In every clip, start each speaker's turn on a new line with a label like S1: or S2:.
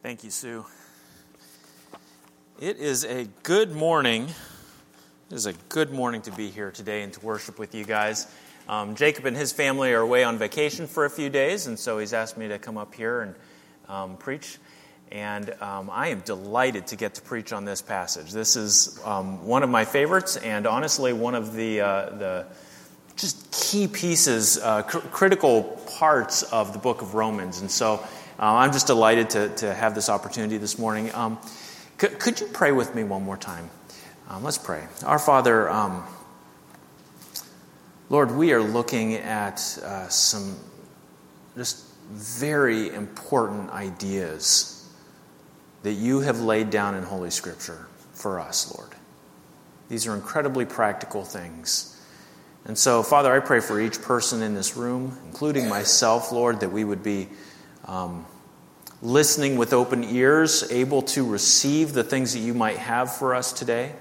S1: Thank you, Sue. It is a good morning. It is a good morning to be here today and to worship with you guys. Um, Jacob and his family are away on vacation for a few days, and so he's asked me to come up here and um, preach. And um, I am delighted to get to preach on this passage. This is um, one of my favorites, and honestly, one of the, uh, the just key pieces, uh, cr- critical parts of the book of Romans. And so uh, I'm just delighted to, to have this opportunity this morning. Um, could, could, you pray with me one more time? Um, let's pray. Our Father, um, Lord, we are looking at uh, some just very important ideas that you have laid down in Holy Scripture for us, Lord. These are incredibly practical things. And so, Father, I pray for each person in this room, including myself, Lord, that we would be um, listening with open ears, able to receive the things that you might have for us today.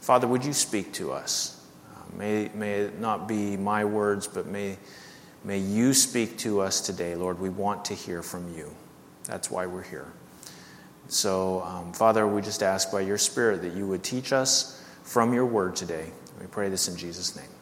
S1: Father, would you speak to us? Uh, may, may it not be my words, but may, may you speak to us today, Lord. We want to hear from you. That's why we're here. So, um, Father, we just ask by your Spirit that you would teach us from your word today. We pray this in Jesus' name.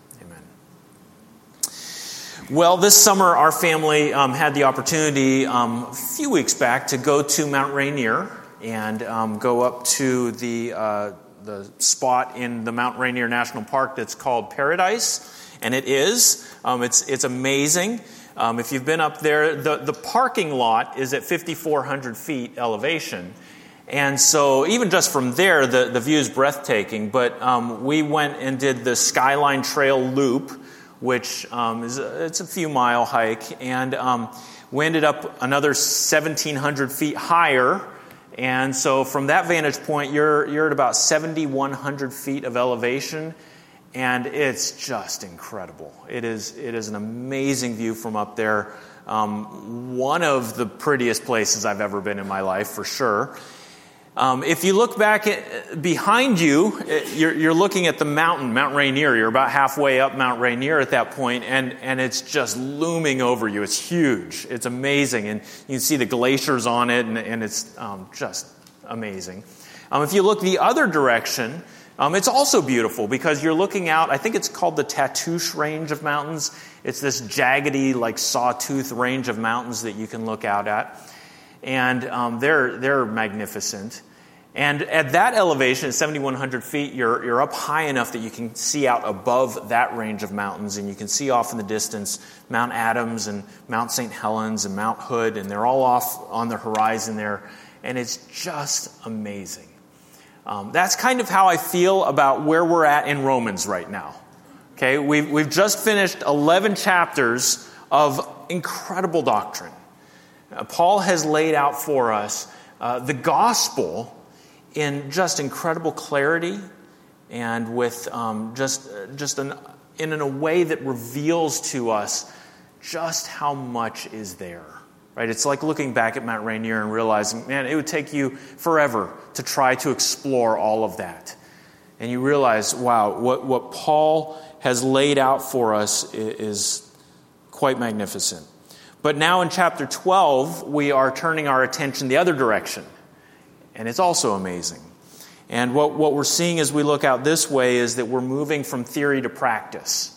S1: Well, this summer, our family um, had the opportunity um, a few weeks back to go to Mount Rainier and um, go up to the, uh, the spot in the Mount Rainier National Park that's called Paradise. And it is. Um, it's, it's amazing. Um, if you've been up there, the, the parking lot is at 5,400 feet elevation. And so, even just from there, the, the view is breathtaking. But um, we went and did the Skyline Trail Loop which um, is a, it's a few mile hike, and um, we ended up another 1,700 feet higher. And so, from that vantage point, you're you're at about 7,100 feet of elevation, and it's just incredible. It is it is an amazing view from up there. Um, one of the prettiest places I've ever been in my life, for sure. Um, if you look back at, behind you, you're, you're, looking at the mountain, Mount Rainier. You're about halfway up Mount Rainier at that point, and, and it's just looming over you. It's huge. It's amazing. And you can see the glaciers on it, and, and it's um, just amazing. Um, if you look the other direction, um, it's also beautiful because you're looking out, I think it's called the Tatoosh Range of Mountains. It's this jaggedy, like sawtooth range of mountains that you can look out at and um, they're, they're magnificent. And at that elevation, 7,100 feet, you're, you're up high enough that you can see out above that range of mountains, and you can see off in the distance Mount Adams and Mount St. Helens and Mount Hood, and they're all off on the horizon there, and it's just amazing. Um, that's kind of how I feel about where we're at in Romans right now. Okay, we've, we've just finished 11 chapters of incredible doctrine. Uh, Paul has laid out for us uh, the gospel in just incredible clarity and with um, just, just an, in a way that reveals to us just how much is there. Right? It's like looking back at Mount Rainier and realizing, man, it would take you forever to try to explore all of that. And you realize, wow, what, what Paul has laid out for us is quite magnificent. But now in chapter 12, we are turning our attention the other direction. And it's also amazing. And what, what we're seeing as we look out this way is that we're moving from theory to practice.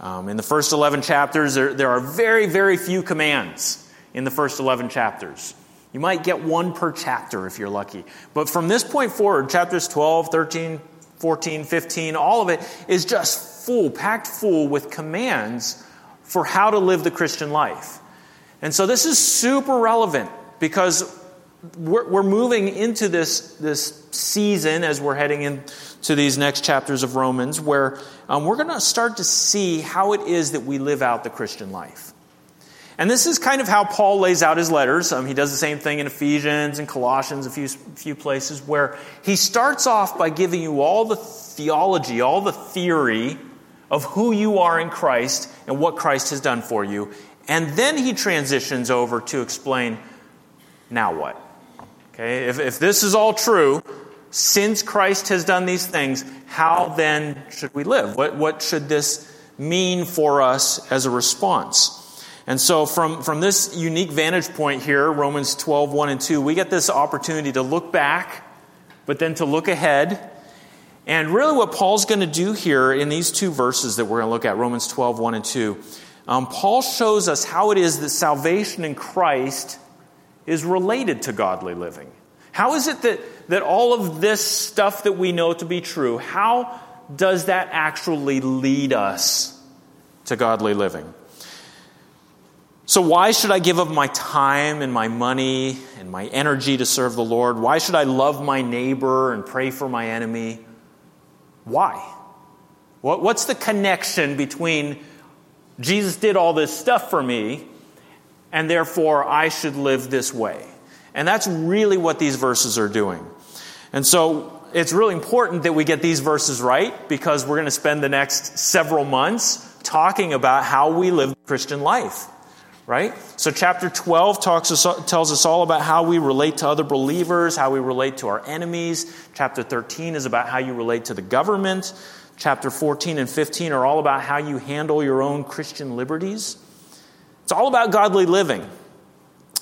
S1: Um, in the first 11 chapters, there, there are very, very few commands in the first 11 chapters. You might get one per chapter if you're lucky. But from this point forward, chapters 12, 13, 14, 15, all of it is just full, packed full with commands for how to live the Christian life. And so this is super relevant because we're, we're moving into this, this season as we're heading into these next chapters of Romans where um, we're going to start to see how it is that we live out the Christian life. And this is kind of how Paul lays out his letters. Um, he does the same thing in Ephesians and Colossians, a few, few places, where he starts off by giving you all the theology, all the theory of who you are in Christ and what Christ has done for you. And then he transitions over to explain now what? Okay, if, if this is all true, since Christ has done these things, how then should we live? What, what should this mean for us as a response? And so, from, from this unique vantage point here, Romans 12, 1 and 2, we get this opportunity to look back, but then to look ahead. And really, what Paul's going to do here in these two verses that we're going to look at, Romans 12, 1 and 2, um, Paul shows us how it is that salvation in Christ is related to godly living. How is it that, that all of this stuff that we know to be true, how does that actually lead us to godly living? So, why should I give up my time and my money and my energy to serve the Lord? Why should I love my neighbor and pray for my enemy? Why? What's the connection between Jesus did all this stuff for me, and therefore I should live this way? And that's really what these verses are doing. And so it's really important that we get these verses right because we're going to spend the next several months talking about how we live the Christian life right? So, chapter 12 talks us, tells us all about how we relate to other believers, how we relate to our enemies. Chapter 13 is about how you relate to the government. Chapter 14 and 15 are all about how you handle your own Christian liberties. It's all about godly living.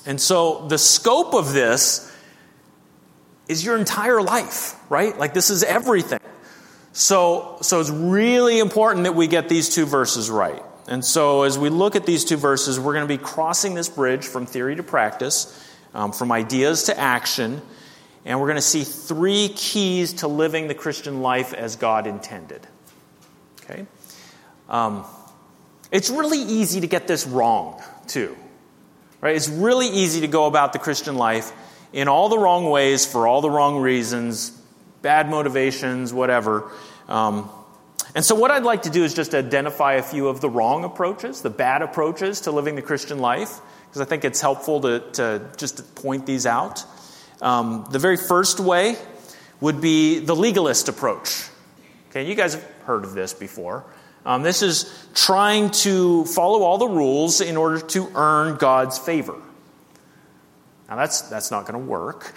S1: And so, the scope of this is your entire life, right? Like, this is everything. So, so it's really important that we get these two verses right. And so, as we look at these two verses, we're going to be crossing this bridge from theory to practice, um, from ideas to action, and we're going to see three keys to living the Christian life as God intended. Okay? Um, it's really easy to get this wrong, too. Right? It's really easy to go about the Christian life in all the wrong ways for all the wrong reasons, bad motivations, whatever. Um, and so, what I'd like to do is just identify a few of the wrong approaches, the bad approaches to living the Christian life, because I think it's helpful to, to just point these out. Um, the very first way would be the legalist approach. Okay, you guys have heard of this before. Um, this is trying to follow all the rules in order to earn God's favor. Now, that's, that's not going to work.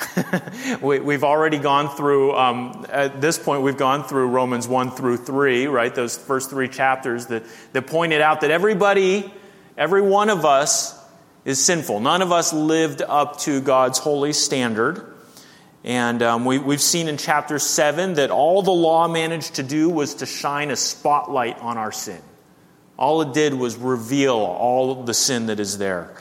S1: we, have already gone through, um, at this point, we've gone through Romans 1 through 3, right? Those first three chapters that, that pointed out that everybody, every one of us, is sinful. None of us lived up to God's holy standard. And um, we, we've seen in chapter 7 that all the law managed to do was to shine a spotlight on our sin. All it did was reveal all the sin that is there.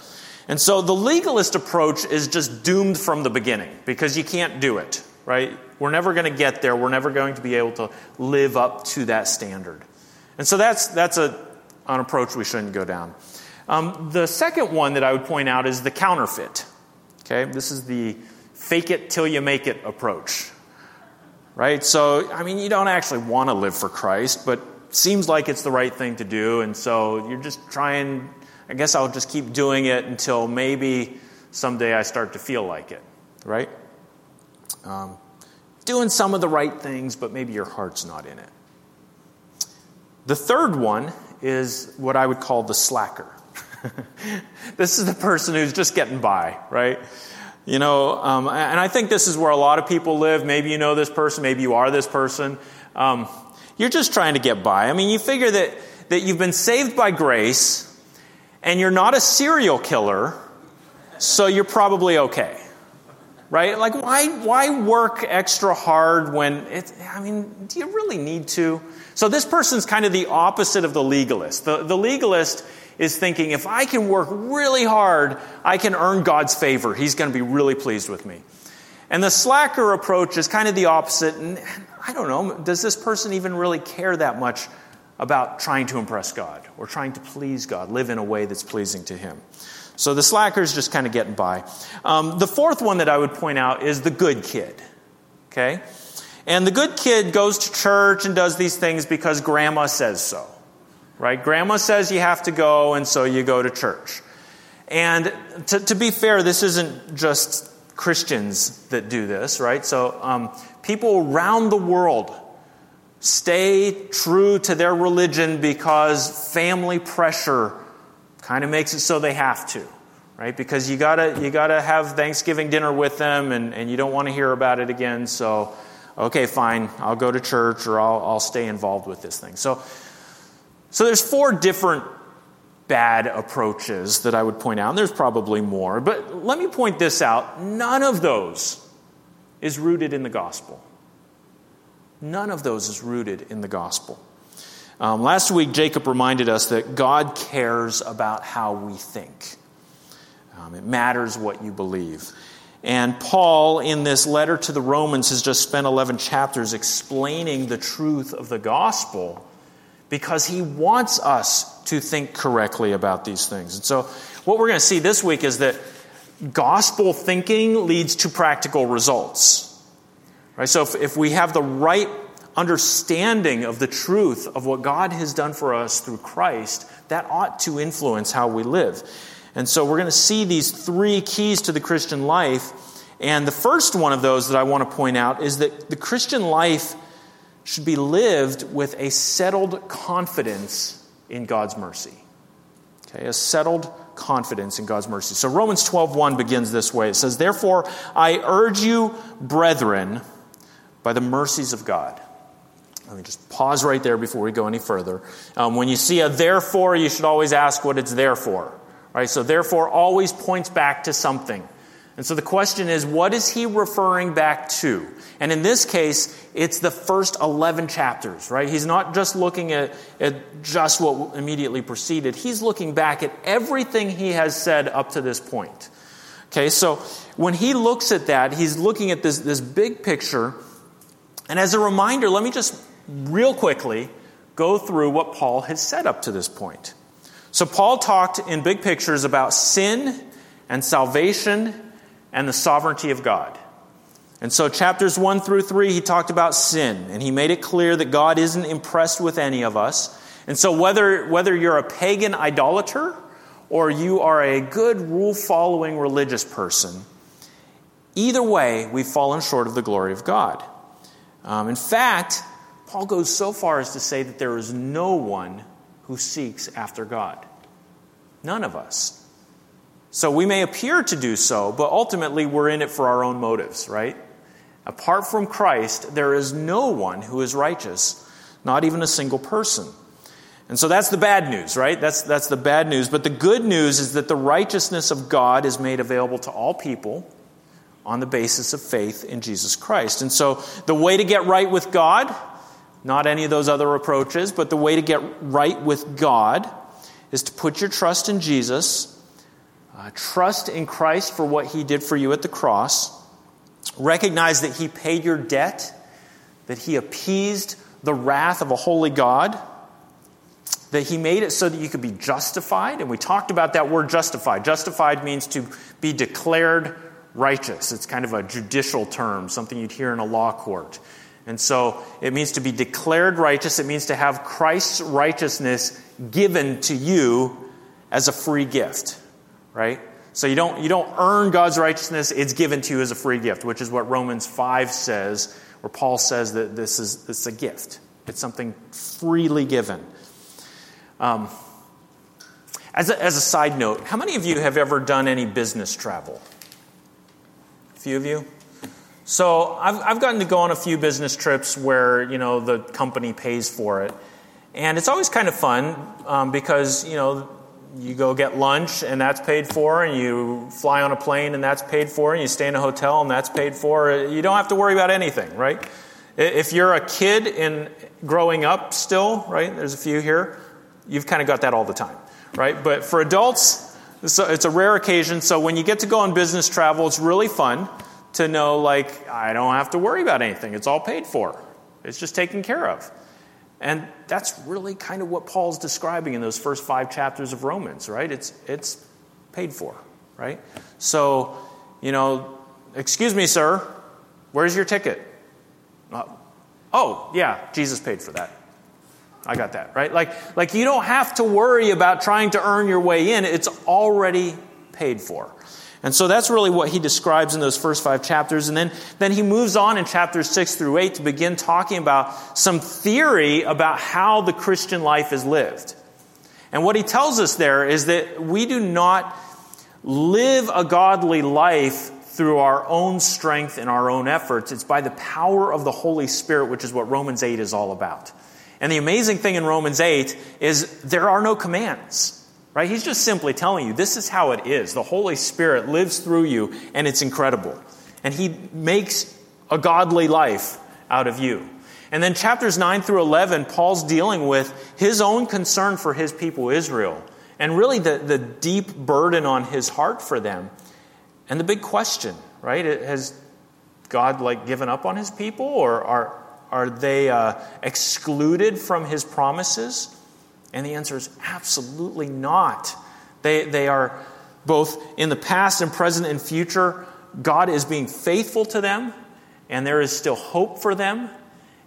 S1: And so the legalist approach is just doomed from the beginning because you can't do it, right? We're never going to get there. We're never going to be able to live up to that standard. And so that's, that's a, an approach we shouldn't go down. Um, the second one that I would point out is the counterfeit. Okay, this is the fake it till you make it approach. Right? So, I mean, you don't actually want to live for Christ, but seems like it's the right thing to do, and so you're just trying I guess I'll just keep doing it until maybe someday I start to feel like it, right? Um, doing some of the right things, but maybe your heart's not in it. The third one is what I would call the slacker. this is the person who's just getting by, right? You know, um, and I think this is where a lot of people live. Maybe you know this person, maybe you are this person. Um, you're just trying to get by. I mean, you figure that, that you've been saved by grace, and you're not a serial killer, so you're probably okay. Right? Like, why, why work extra hard when it's, I mean, do you really need to? So, this person's kind of the opposite of the legalist. The, the legalist is thinking, if I can work really hard, I can earn God's favor. He's going to be really pleased with me. And the slacker approach is kind of the opposite. And I don't know, does this person even really care that much about trying to impress God or trying to please God, live in a way that's pleasing to Him. So the slacker is just kind of getting by. Um, the fourth one that I would point out is the good kid. Okay? And the good kid goes to church and does these things because grandma says so. Right? Grandma says you have to go, and so you go to church. And to, to be fair, this isn't just Christians that do this, right? So um, people around the world stay true to their religion because family pressure kind of makes it so they have to right because you gotta you gotta have thanksgiving dinner with them and, and you don't want to hear about it again so okay fine i'll go to church or I'll, I'll stay involved with this thing so so there's four different bad approaches that I would point out, and there's probably more, but let me point this out. None of those is rooted in the gospel. None of those is rooted in the gospel. Um, last week, Jacob reminded us that God cares about how we think. Um, it matters what you believe. And Paul, in this letter to the Romans, has just spent 11 chapters explaining the truth of the gospel because he wants us to think correctly about these things. And so, what we're going to see this week is that gospel thinking leads to practical results. Right? So, if, if we have the right understanding of the truth of what God has done for us through Christ, that ought to influence how we live. And so, we're going to see these three keys to the Christian life. And the first one of those that I want to point out is that the Christian life should be lived with a settled confidence in God's mercy. Okay, a settled confidence in God's mercy. So Romans 12:1 begins this way. It says, "Therefore I urge you, brethren, by the mercies of God." Let me just pause right there before we go any further. Um, when you see a therefore, you should always ask what it's there for. Right? So therefore always points back to something. And so the question is, what is he referring back to? And in this case, it's the first 11 chapters, right? He's not just looking at, at just what immediately preceded, he's looking back at everything he has said up to this point. Okay, so when he looks at that, he's looking at this, this big picture. And as a reminder, let me just real quickly go through what Paul has said up to this point. So, Paul talked in big pictures about sin and salvation and the sovereignty of God. And so, chapters 1 through 3, he talked about sin, and he made it clear that God isn't impressed with any of us. And so, whether, whether you're a pagan idolater or you are a good rule following religious person, either way, we've fallen short of the glory of God. Um, in fact, Paul goes so far as to say that there is no one who seeks after God. None of us. So we may appear to do so, but ultimately we're in it for our own motives, right? Apart from Christ, there is no one who is righteous, not even a single person. And so that's the bad news, right? That's, that's the bad news. But the good news is that the righteousness of God is made available to all people on the basis of faith in Jesus Christ. And so the way to get right with God, not any of those other approaches, but the way to get right with God is to put your trust in Jesus uh, trust in Christ for what he did for you at the cross. Recognize that he paid your debt, that he appeased the wrath of a holy God, that he made it so that you could be justified. And we talked about that word justified. Justified means to be declared righteous. It's kind of a judicial term, something you'd hear in a law court. And so it means to be declared righteous. It means to have Christ's righteousness given to you as a free gift right? So you don't, you don't earn God's righteousness, it's given to you as a free gift, which is what Romans 5 says, where Paul says that this is it's a gift. It's something freely given. Um, as, a, as a side note, how many of you have ever done any business travel? Few of you? So I've, I've gotten to go on a few business trips where, you know, the company pays for it. And it's always kind of fun um, because, you know, you go get lunch and that's paid for, and you fly on a plane and that's paid for, and you stay in a hotel and that's paid for. You don't have to worry about anything, right? If you're a kid in growing up still, right? There's a few here. You've kind of got that all the time, right? But for adults, it's a rare occasion. So when you get to go on business travel, it's really fun to know, like, I don't have to worry about anything. It's all paid for. It's just taken care of. And that's really kind of what Paul's describing in those first five chapters of Romans, right? It's, it's paid for, right? So, you know, excuse me, sir, where's your ticket? Uh, oh, yeah, Jesus paid for that. I got that, right? Like, like you don't have to worry about trying to earn your way in, it's already paid for. And so that's really what he describes in those first five chapters. And then, then he moves on in chapters six through eight to begin talking about some theory about how the Christian life is lived. And what he tells us there is that we do not live a godly life through our own strength and our own efforts. It's by the power of the Holy Spirit, which is what Romans 8 is all about. And the amazing thing in Romans 8 is there are no commands. Right? He's just simply telling you this is how it is. The Holy Spirit lives through you, and it's incredible. And He makes a godly life out of you. And then chapters 9 through 11, Paul's dealing with his own concern for his people, Israel, and really the, the deep burden on his heart for them. And the big question, right? Has God like given up on his people, or are, are they uh, excluded from his promises? And the answer is absolutely not. They, they are both in the past and present and future. God is being faithful to them, and there is still hope for them.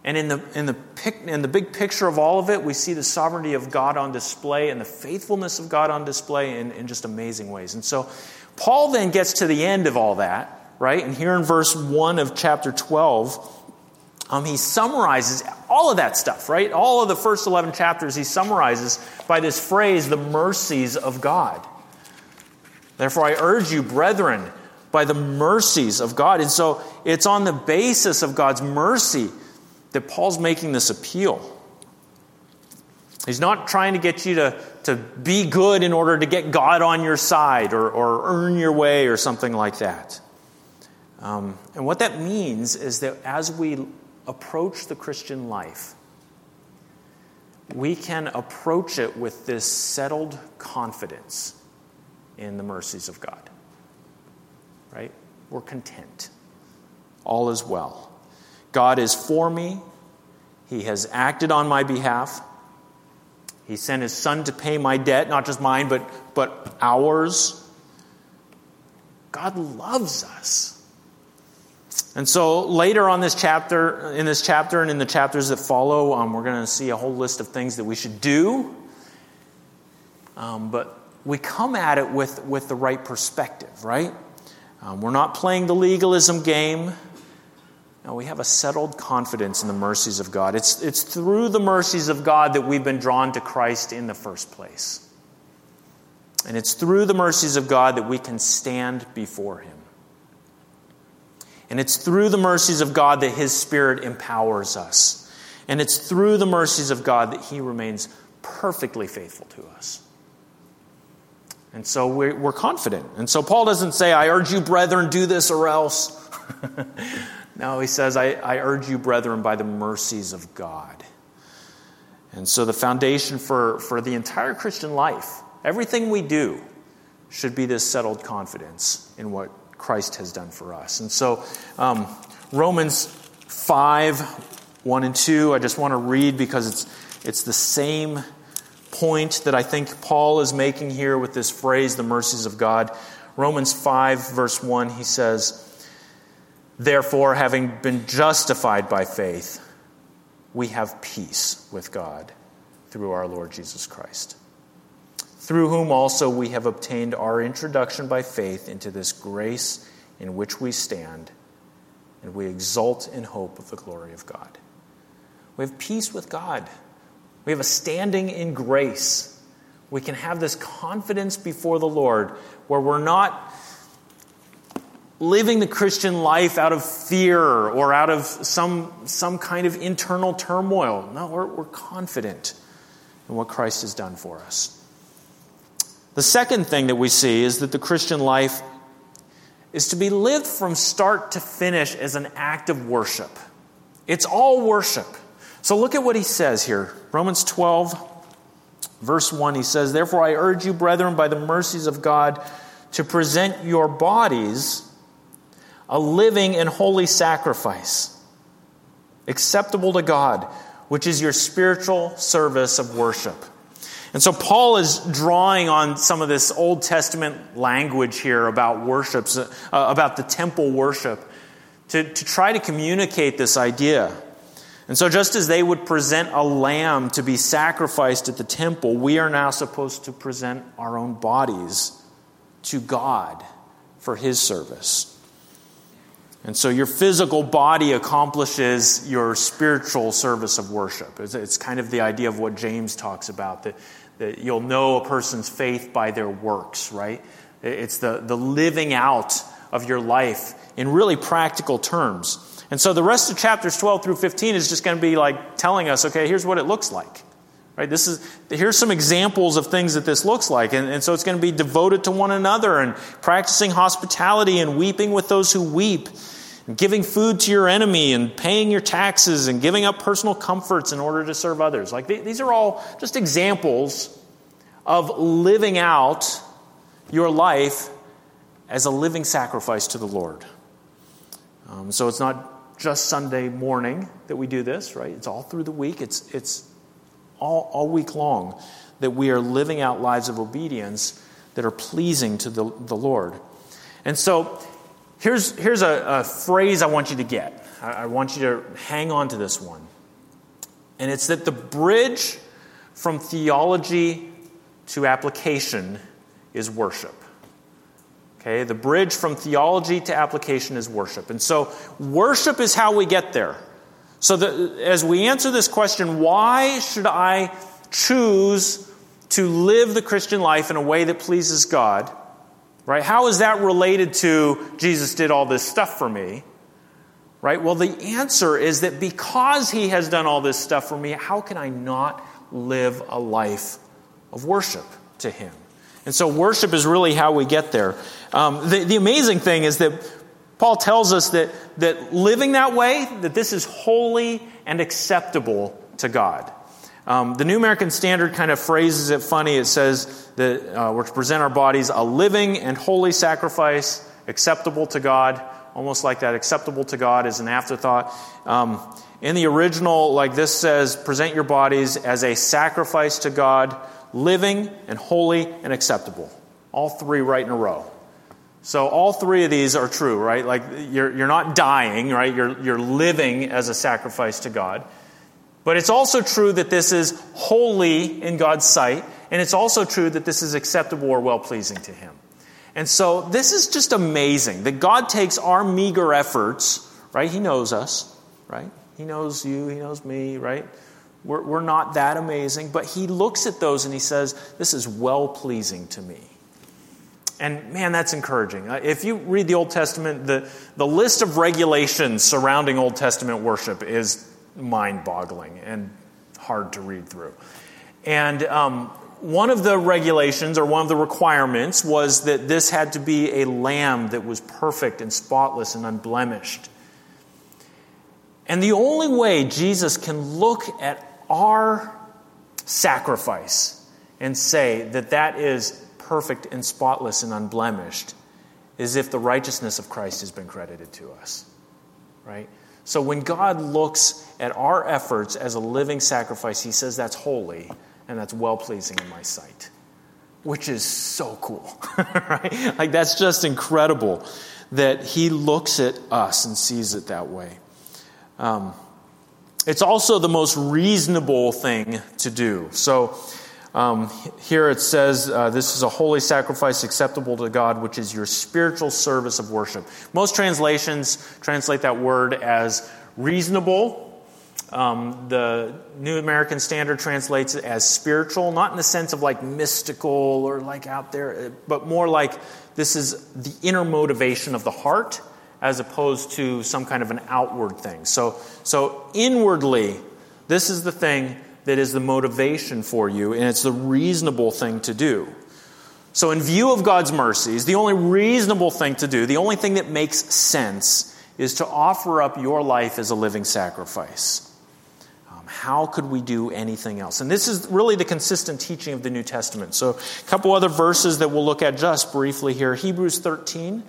S1: And in the, in, the pic, in the big picture of all of it, we see the sovereignty of God on display and the faithfulness of God on display in, in just amazing ways. And so, Paul then gets to the end of all that, right? And here in verse 1 of chapter 12, um, he summarizes all of that stuff, right? All of the first 11 chapters he summarizes by this phrase, the mercies of God. Therefore, I urge you, brethren, by the mercies of God. And so it's on the basis of God's mercy that Paul's making this appeal. He's not trying to get you to, to be good in order to get God on your side or, or earn your way or something like that. Um, and what that means is that as we approach the Christian life, we can approach it with this settled confidence in the mercies of God. Right? We're content. All is well. God is for me. He has acted on my behalf. He sent his son to pay my debt, not just mine, but, but ours. God loves us. And so later on this chapter, in this chapter and in the chapters that follow, um, we're going to see a whole list of things that we should do. Um, but we come at it with, with the right perspective, right? Um, we're not playing the legalism game. No, we have a settled confidence in the mercies of God. It's, it's through the mercies of God that we've been drawn to Christ in the first place. And it's through the mercies of God that we can stand before Him. And it's through the mercies of God that His Spirit empowers us. And it's through the mercies of God that He remains perfectly faithful to us. And so we're, confident. And so Paul doesn't say, I urge you, brethren, do this or else. no, he says, I, I urge you, brethren, by the mercies of God. And so the foundation for, for the entire Christian life, everything we do, should be this settled confidence in what Christ has done for us. And so, um, Romans 5 1 and 2, I just want to read because it's, it's the same point that I think Paul is making here with this phrase, the mercies of God. Romans 5, verse 1, he says, Therefore, having been justified by faith, we have peace with God through our Lord Jesus Christ through whom also we have obtained our introduction by faith into this grace in which we stand, and we exult in hope of the glory of God. We have peace with God. We have a standing in grace. We can have this confidence before the Lord where we're not living the Christian life out of fear or out of some, some kind of internal turmoil. No, we're, we're confident in what Christ has done for us. The second thing that we see is that the Christian life is to be lived from start to finish as an act of worship. It's all worship. So look at what he says here. Romans 12, verse 1, he says, Therefore I urge you, brethren, by the mercies of God, to present your bodies a living and holy sacrifice, acceptable to God, which is your spiritual service of worship. And so Paul is drawing on some of this Old Testament language here about worships, uh, about the temple worship, to, to try to communicate this idea. And so, just as they would present a lamb to be sacrificed at the temple, we are now supposed to present our own bodies to God for His service. And so, your physical body accomplishes your spiritual service of worship. It's, kind of the idea of what James talks about that you'll know a person's faith by their works, right? It's the, the living out of your life in really practical terms. And so the rest of chapters 12 through 15 is just going to be like telling us, okay, here's what it looks like, Right? This is, here's some examples of things that this looks like. And, and so it's going to be devoted to one another and practicing hospitality and weeping with those who weep, giving food to your enemy and paying your taxes and giving up personal comforts in order to serve others. Like these are all just examples of living out your life as a living sacrifice to the Lord. Um, so it's not just Sunday morning that we do this, right? It's all through the week. It's, it's all, all week long that we are living out lives of obedience that are pleasing to the, the Lord. And so here's, here's a, a phrase I want you to get. I, I want you to hang on to this one. And it's that the bridge from theology to application is worship. Okay, the bridge from theology to application is worship. And so, worship is how we get there. So, the, as we answer this question, why should I choose to live the Christian life in a way that pleases God? Right? How is that related to Jesus did all this stuff for me? Right? Well, the answer is that because he has done all this stuff for me, how can I not live a life of worship to him? And so, worship is really how we get there. Um, the, the amazing thing is that Paul tells us that, that living that way, that this is holy and acceptable to God. Um, the New American Standard kind of phrases it funny. It says that uh, we're to present our bodies a living and holy sacrifice, acceptable to God. Almost like that, acceptable to God is an afterthought. Um, in the original, like this says, present your bodies as a sacrifice to God, living and holy and acceptable. All three right in a row. So all three of these are true, right? Like you're, you're not dying, right? You're, you're living as a sacrifice to God. But it's also true that this is holy in God's sight, and it's also true that this is acceptable or well pleasing to Him. And so this is just amazing that God takes our meager efforts, right? He knows us, right? He knows you, He knows me, right? We're, we're not that amazing, but He looks at those and He says, This is well pleasing to me. And man, that's encouraging. Uh, if you read the Old Testament, the, the list of regulations surrounding Old Testament worship is mind boggling and hard to read through. And um, one of the regulations or one of the requirements was that this had to be a lamb that was perfect and spotless and unblemished. And the only way Jesus can look at our sacrifice and say that that is perfect and spotless and unblemished is if the righteousness of Christ has been credited to us. Right? So when God looks at our efforts as a living sacrifice, he says that's holy and that's well pleasing in my sight. Which is so cool. right? Like that's just incredible that he looks at us and sees it that way. Um, it's also the most reasonable thing to do. So um, here it says, uh, This is a holy sacrifice acceptable to God, which is your spiritual service of worship. Most translations translate that word as reasonable. Um, the New American Standard translates it as spiritual, not in the sense of like mystical or like out there, but more like this is the inner motivation of the heart as opposed to some kind of an outward thing. So, so inwardly, this is the thing that is the motivation for you, and it's the reasonable thing to do. So, in view of God's mercies, the only reasonable thing to do, the only thing that makes sense, is to offer up your life as a living sacrifice. How could we do anything else? And this is really the consistent teaching of the New Testament. So, a couple other verses that we'll look at just briefly here. Hebrews 13,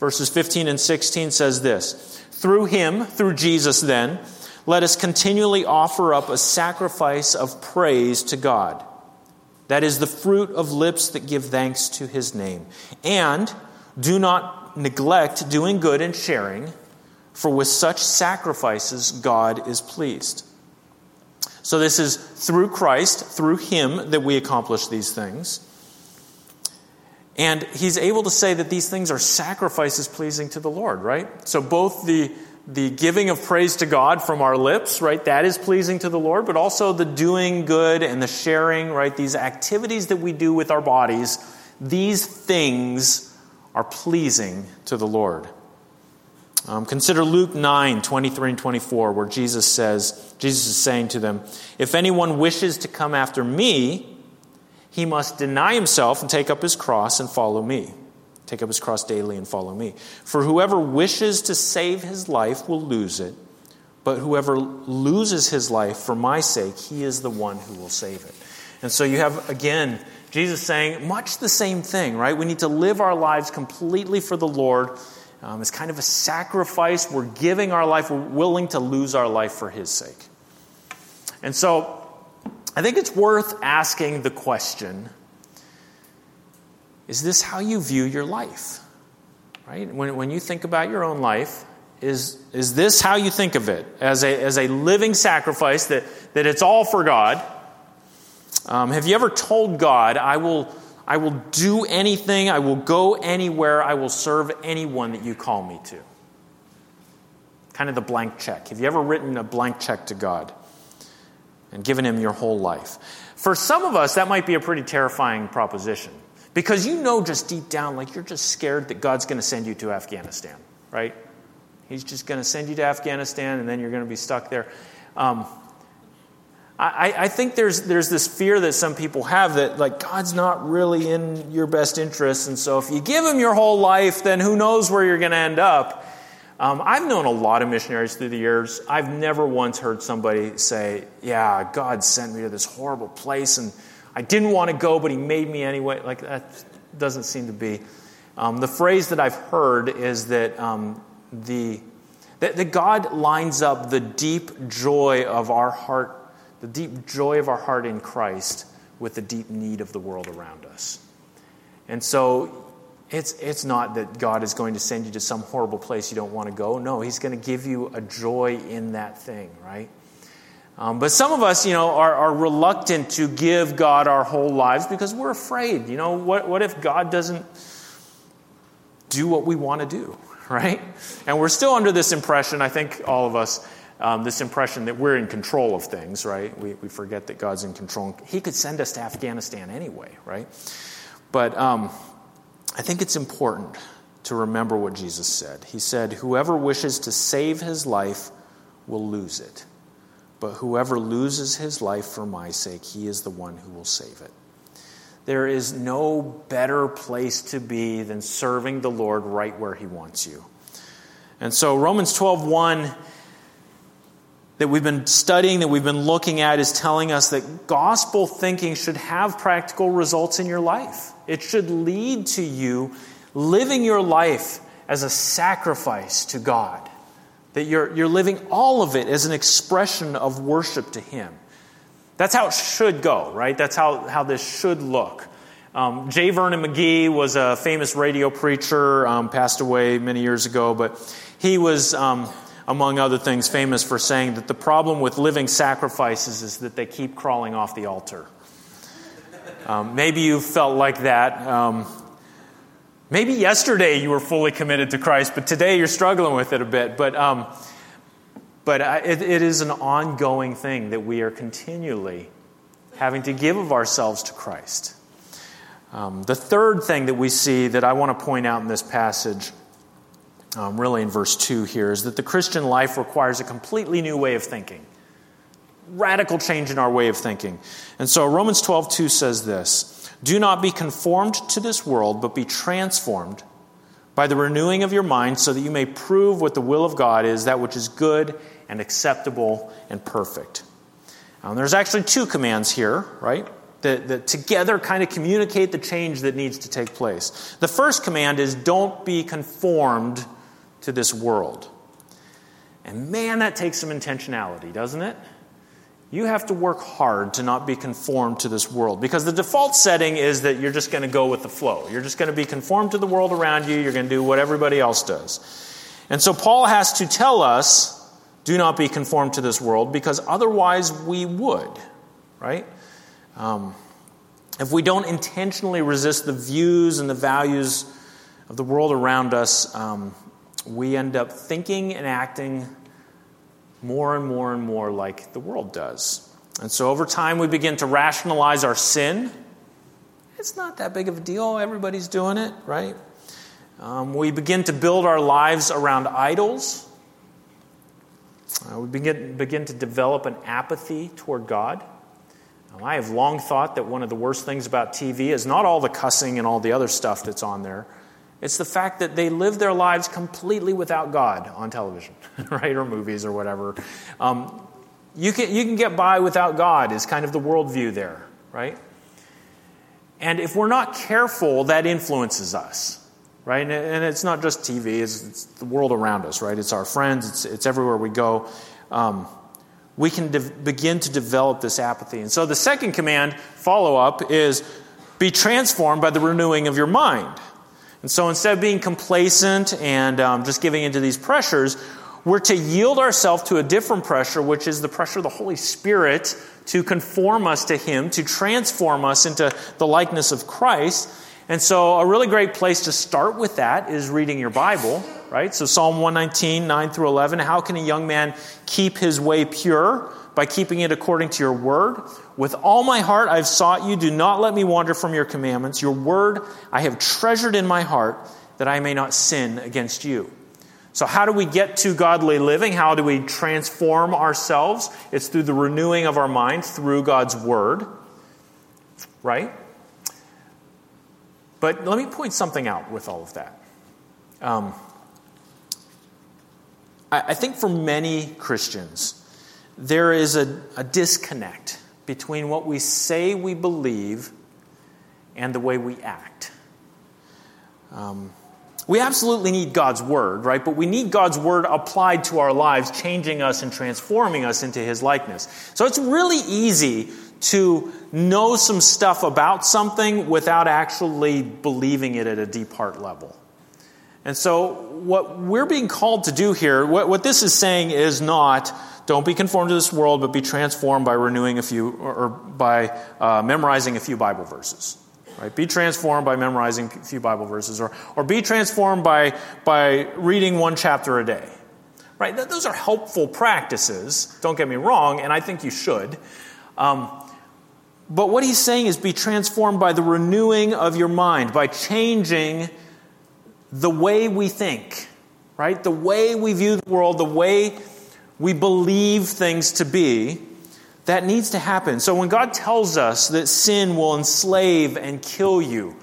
S1: verses 15 and 16 says this Through him, through Jesus, then, let us continually offer up a sacrifice of praise to God. That is the fruit of lips that give thanks to his name. And do not neglect doing good and sharing, for with such sacrifices God is pleased. So, this is through Christ, through him, that we accomplish these things. And he's able to say that these things are sacrifices pleasing to the Lord, right? So, both the the giving of praise to God from our lips, right? That is pleasing to the Lord, but also the doing good and the sharing, right? These activities that we do with our bodies, these things are pleasing to the Lord. Um, consider Luke 9, 23 and 24, where Jesus says, Jesus is saying to them, If anyone wishes to come after me, he must deny himself and take up his cross and follow me. Take up his cross daily and follow me. For whoever wishes to save his life will lose it, but whoever loses his life for my sake, he is the one who will save it. And so you have, again, Jesus saying much the same thing, right? We need to live our lives completely for the Lord. Um, it's kind of a sacrifice. We're giving our life, we're willing to lose our life for his sake. And so I think it's worth asking the question is this how you view your life? Right? When, when you think about your own life, is, is this how you think of it? As a, as a living sacrifice, that, that it's all for God? Um, have you ever told God, I will, I will do anything, I will go anywhere, I will serve anyone that you call me to? Kind of the blank check. Have you ever written a blank check to God and given Him your whole life? For some of us, that might be a pretty terrifying proposition. Because you know just deep down, like you're just scared that God's going to send you to Afghanistan, right? He's just going to send you to Afghanistan and then you're going to be stuck there. Um, I, I, think there's, there's this fear that some people have that, like, God's not really in your best interest. And so if you give him your whole life, then who knows where you're going to end up. Um, I've known a lot of missionaries through the years. I've never once heard somebody say, Yeah, God sent me to this horrible place and I didn't want to go, but he made me anyway. Like, that doesn't seem to be. Um, the phrase that I've heard is that, um, the, that, that God lines up the deep joy of our heart, the deep joy of our heart in Christ, with the deep need of the world around us. And so it's, it's not that God is going to send you to some horrible place you don't want to go. No, He's going to give you a joy in that thing, right? Um, but some of us, you know, are, are, reluctant to give God our whole lives because we're afraid. You know, what, what if God doesn't do what we want to do, right? And we're still under this impression, I think all of us, um, this impression that we're in control of things, right? We, we forget that God's in control. He could send us to Afghanistan anyway, right? But um, I think it's important to remember what Jesus said. He said, Whoever wishes to save his life will lose it. But whoever loses his life for my sake, he is the one who will save it. There is no better place to be than serving the Lord right where he wants you. And so Romans 12:1 that we've been studying, that we've been looking at, is telling us that gospel thinking should have practical results in your life. It should lead to you living your life as a sacrifice to God. That you're, you're living all of it as an expression of worship to Him. That's how it should go, right? That's how, how this should look. Um, J. Vernon McGee was a famous radio preacher, um, passed away many years ago, but he was, um, among other things, famous for saying that the problem with living sacrifices is that they keep crawling off the altar. Um, maybe you felt like that. Um, Maybe yesterday you were fully committed to Christ, but today you're struggling with it a bit. But, um, but it, it is an ongoing thing that we are continually having to give of ourselves to Christ. Um, the third thing that we see that I want to point out in this passage, um, really in verse 2 here, is that the Christian life requires a completely new way of thinking. Radical change in our way of thinking. And so Romans 12 2 says this. Do not be conformed to this world, but be transformed by the renewing of your mind, so that you may prove what the will of God is, that which is good and acceptable and perfect. Now, there's actually two commands here, right? That, that together kind of communicate the change that needs to take place. The first command is don't be conformed to this world. And man, that takes some intentionality, doesn't it? you have to work hard to not be conformed to this world because the default setting is that you're just going to go with the flow. You're just going to be conformed to the world around you. You're going to do what everybody else does. And so Paul has to tell us do not be conformed to this world because otherwise we would, right? Um, if we don't intentionally resist the views and the values of the world around us, um, we end up thinking and acting more and more and more like the world does. And so over time, we begin to rationalize our sin. It's not that big of a deal. Everybody's doing it, right? Um, we begin to build our lives around idols. Uh, we begin, begin to develop an apathy toward God. Um, I have long thought that one of the worst things about TV is not all the cussing and all the other stuff that's on there. It's the fact that they live their lives completely without God on television, right, or movies or whatever. Um, you, can, you can get by without God, is kind of the worldview there, right? And if we're not careful, that influences us right? And it's not just TV, it's, it's the world around us, right? It's our friends, it's, it's everywhere we go. Um, we can de- begin to develop this apathy. And so the second command, follow up, is be transformed by the renewing of your mind. And so instead of being complacent and um, just giving into these pressures, we're to yield ourselves to a different pressure, which is the pressure of the Holy Spirit to conform us to Him, to transform us into the likeness of Christ. And so, a really great place to start with that is reading your Bible, right? So, Psalm 119, 9 through 11. How can a young man keep his way pure? By keeping it according to your word. With all my heart I've sought you. Do not let me wander from your commandments. Your word I have treasured in my heart that I may not sin against you. So, how do we get to godly living? How do we transform ourselves? It's through the renewing of our mind through God's word, right? But let me point something out with all of that. Um, I, I, think for many Christians, there is a, a disconnect between what we say we believe and the way we act. Um, we absolutely need God's Word, right? But we need God's Word applied to our lives, changing us and transforming us into His likeness. So it's really easy to know some stuff about something without actually believing it at a deep heart level. And so, what we're being called to do here, what, what this is saying is not don't be conformed to this world, but be transformed by renewing a few, or, or by uh, memorizing a few Bible verses. Right? Be transformed by memorizing a few Bible verses, or, or be transformed by, by reading one chapter a day. Right? Those are helpful practices, don't get me wrong, and I think you should. Um, but what he's saying is be transformed by the renewing of your mind, by changing the way we think, right? The way we view the world, the way we believe things to be. That needs to happen. So when God tells us that sin will enslave and kill you,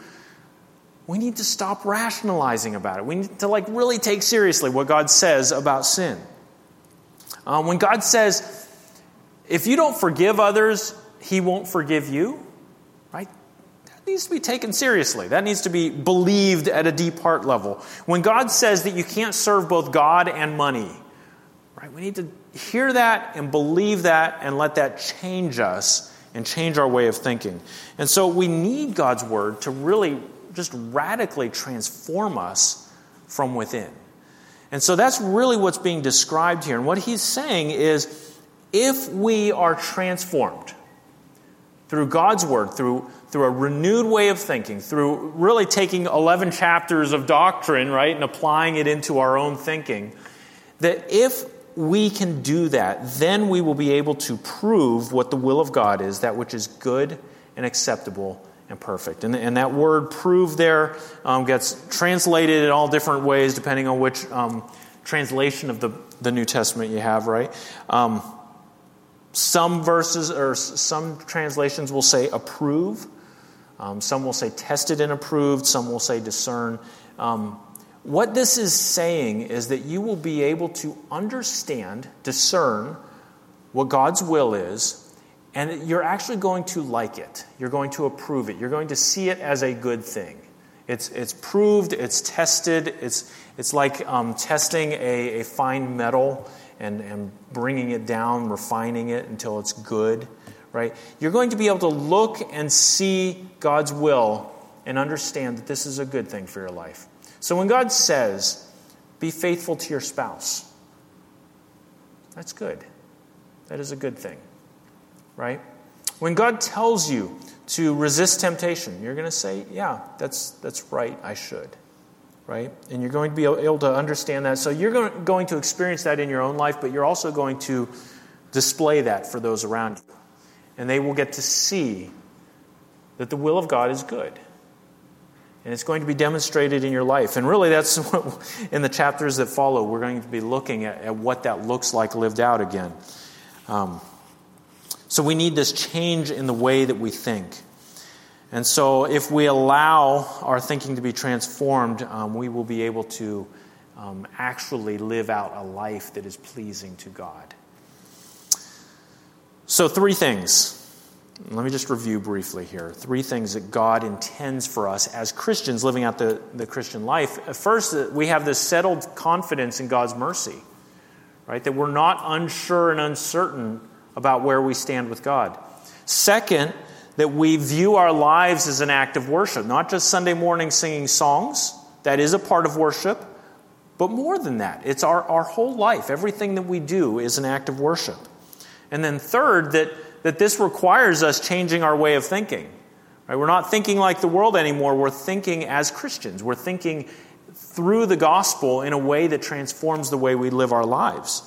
S1: we need to stop rationalizing about it. We need to like really take seriously what God says about sin. Um, when God says, if you don't forgive others, he won't forgive you, right? Needs to be taken seriously. That needs to be believed at a deep heart level. When God says that you can't serve both God and money, right? We need to hear that and believe that and let that change us and change our way of thinking. And so we need God's word to really just radically transform us from within. And so that's really what's being described here. And what he's saying is if we are transformed, through God's Word, through, through a renewed way of thinking, through really taking 11 chapters of doctrine, right, and applying it into our own thinking, that if we can do that, then we will be able to prove what the will of God is, that which is good and acceptable and perfect. And, and that word prove there um, gets translated in all different ways depending on which um, translation of the, the New Testament you have, right? Um, some verses or some translations will say approve. Um, some will say tested and approved. Some will say discern. Um, what this is saying is that you will be able to understand, discern what God's will is, and you're actually going to like it. You're going to approve it. You're going to see it as a good thing. It's, it's proved, it's tested, it's, it's like um, testing a, a fine metal and, and bringing it down, refining it until it's good, right? You're going to be able to look and see God's will and understand that this is a good thing for your life. So when God says, be faithful to your spouse, that's good. That is a good thing, right? When God tells you to resist temptation, you're going to say, yeah, that's, that's right, I should right? And you're going to be able to understand that. So you're going to experience that in your own life, but you're also going to display that for those around you. And they will get to see that the will of God is good. And it's going to be demonstrated in your life. And really, that's what, in the chapters that follow, we're going to be looking at, at what that looks like lived out again. Um, so we need this change in the way that we think. And so, if we allow our thinking to be transformed, um, we will be able to um, actually live out a life that is pleasing to God. So, three things. Let me just review briefly here. Three things that God intends for us as Christians living out the, the Christian life. First, we have this settled confidence in God's mercy, right? That we're not unsure and uncertain about where we stand with God. Second, that we view our lives as an act of worship, not just Sunday morning singing songs, that is a part of worship, but more than that. It's our, our whole life. Everything that we do is an act of worship. And then, third, that, that this requires us changing our way of thinking. Right? We're not thinking like the world anymore, we're thinking as Christians. We're thinking through the gospel in a way that transforms the way we live our lives.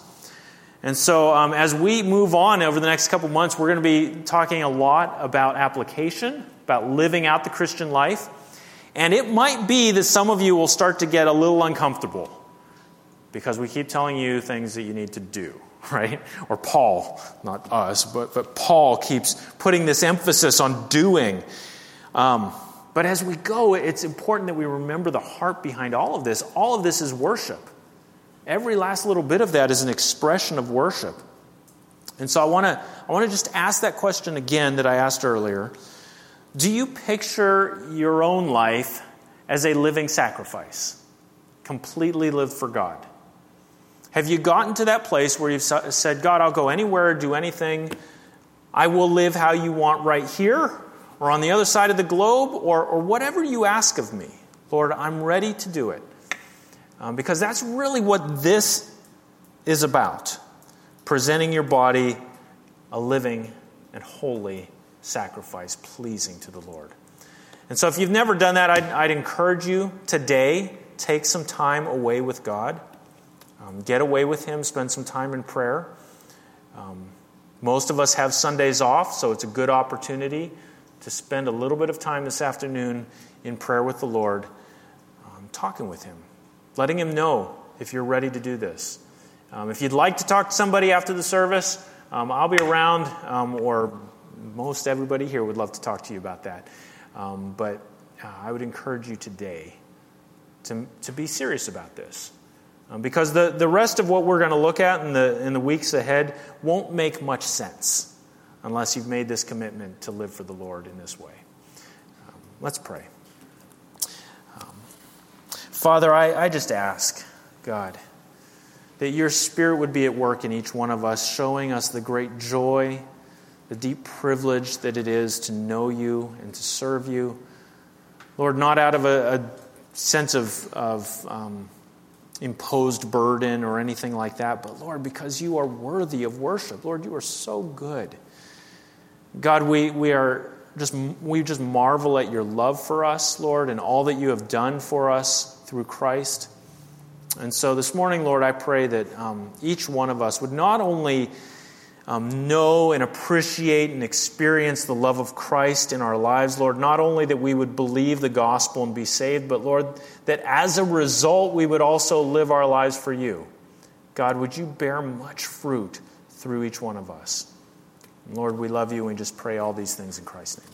S1: And so, um, as we move on over the next couple months, we're going to be talking a lot about application, about living out the Christian life. And it might be that some of you will start to get a little uncomfortable because we keep telling you things that you need to do, right? Or Paul, not us, but, but Paul keeps putting this emphasis on doing. Um, but as we go, it's important that we remember the heart behind all of this. All of this is worship. Every last little bit of that is an expression of worship. And so I want to I want to just ask that question again that I asked earlier. Do you picture your own life as a living sacrifice, completely lived for God? Have you gotten to that place where you've said, God, I'll go anywhere, do anything. I will live how you want right here or on the other side of the globe or, or whatever you ask of me. Lord, I'm ready to do it. Um, because that's really what this is about presenting your body a living and holy sacrifice pleasing to the Lord. And so, if you've never done that, I'd, I'd encourage you today take some time away with God. Um, get away with Him, spend some time in prayer. Um, most of us have Sundays off, so it's a good opportunity to spend a little bit of time this afternoon in prayer with the Lord, um, talking with Him letting him know if you're ready to do this. Um, if you'd like to talk to somebody after the service, um, I'll be around, um, or most everybody here would love to talk to you about that. But uh, I would encourage you today to, to be serious about this. Um, because the, the rest of what we're going to look at in the, in the weeks ahead won't make much sense unless you've made this commitment to live for the Lord in this way. Um, let's pray. Father, I, I just ask, God, that your Spirit would be at work in each one of us, showing us the great joy, the deep privilege that it is to know you and to serve you. Lord, not out of a, a sense of, of um, imposed burden or anything like that, but Lord, because you are worthy of worship. Lord, you are so good. God, we, we are just we just marvel at your love for us, Lord, and all that you have done for us through Christ. And so this morning, Lord, I pray that um, each one of us would not only um, know and appreciate and experience the love of Christ in our lives, Lord, not only that we would believe the gospel and be saved, but Lord, that as a result we would also live our lives for you. God, would you bear much fruit through each one of us? Lord, we love you and just pray all these things in Christ's name.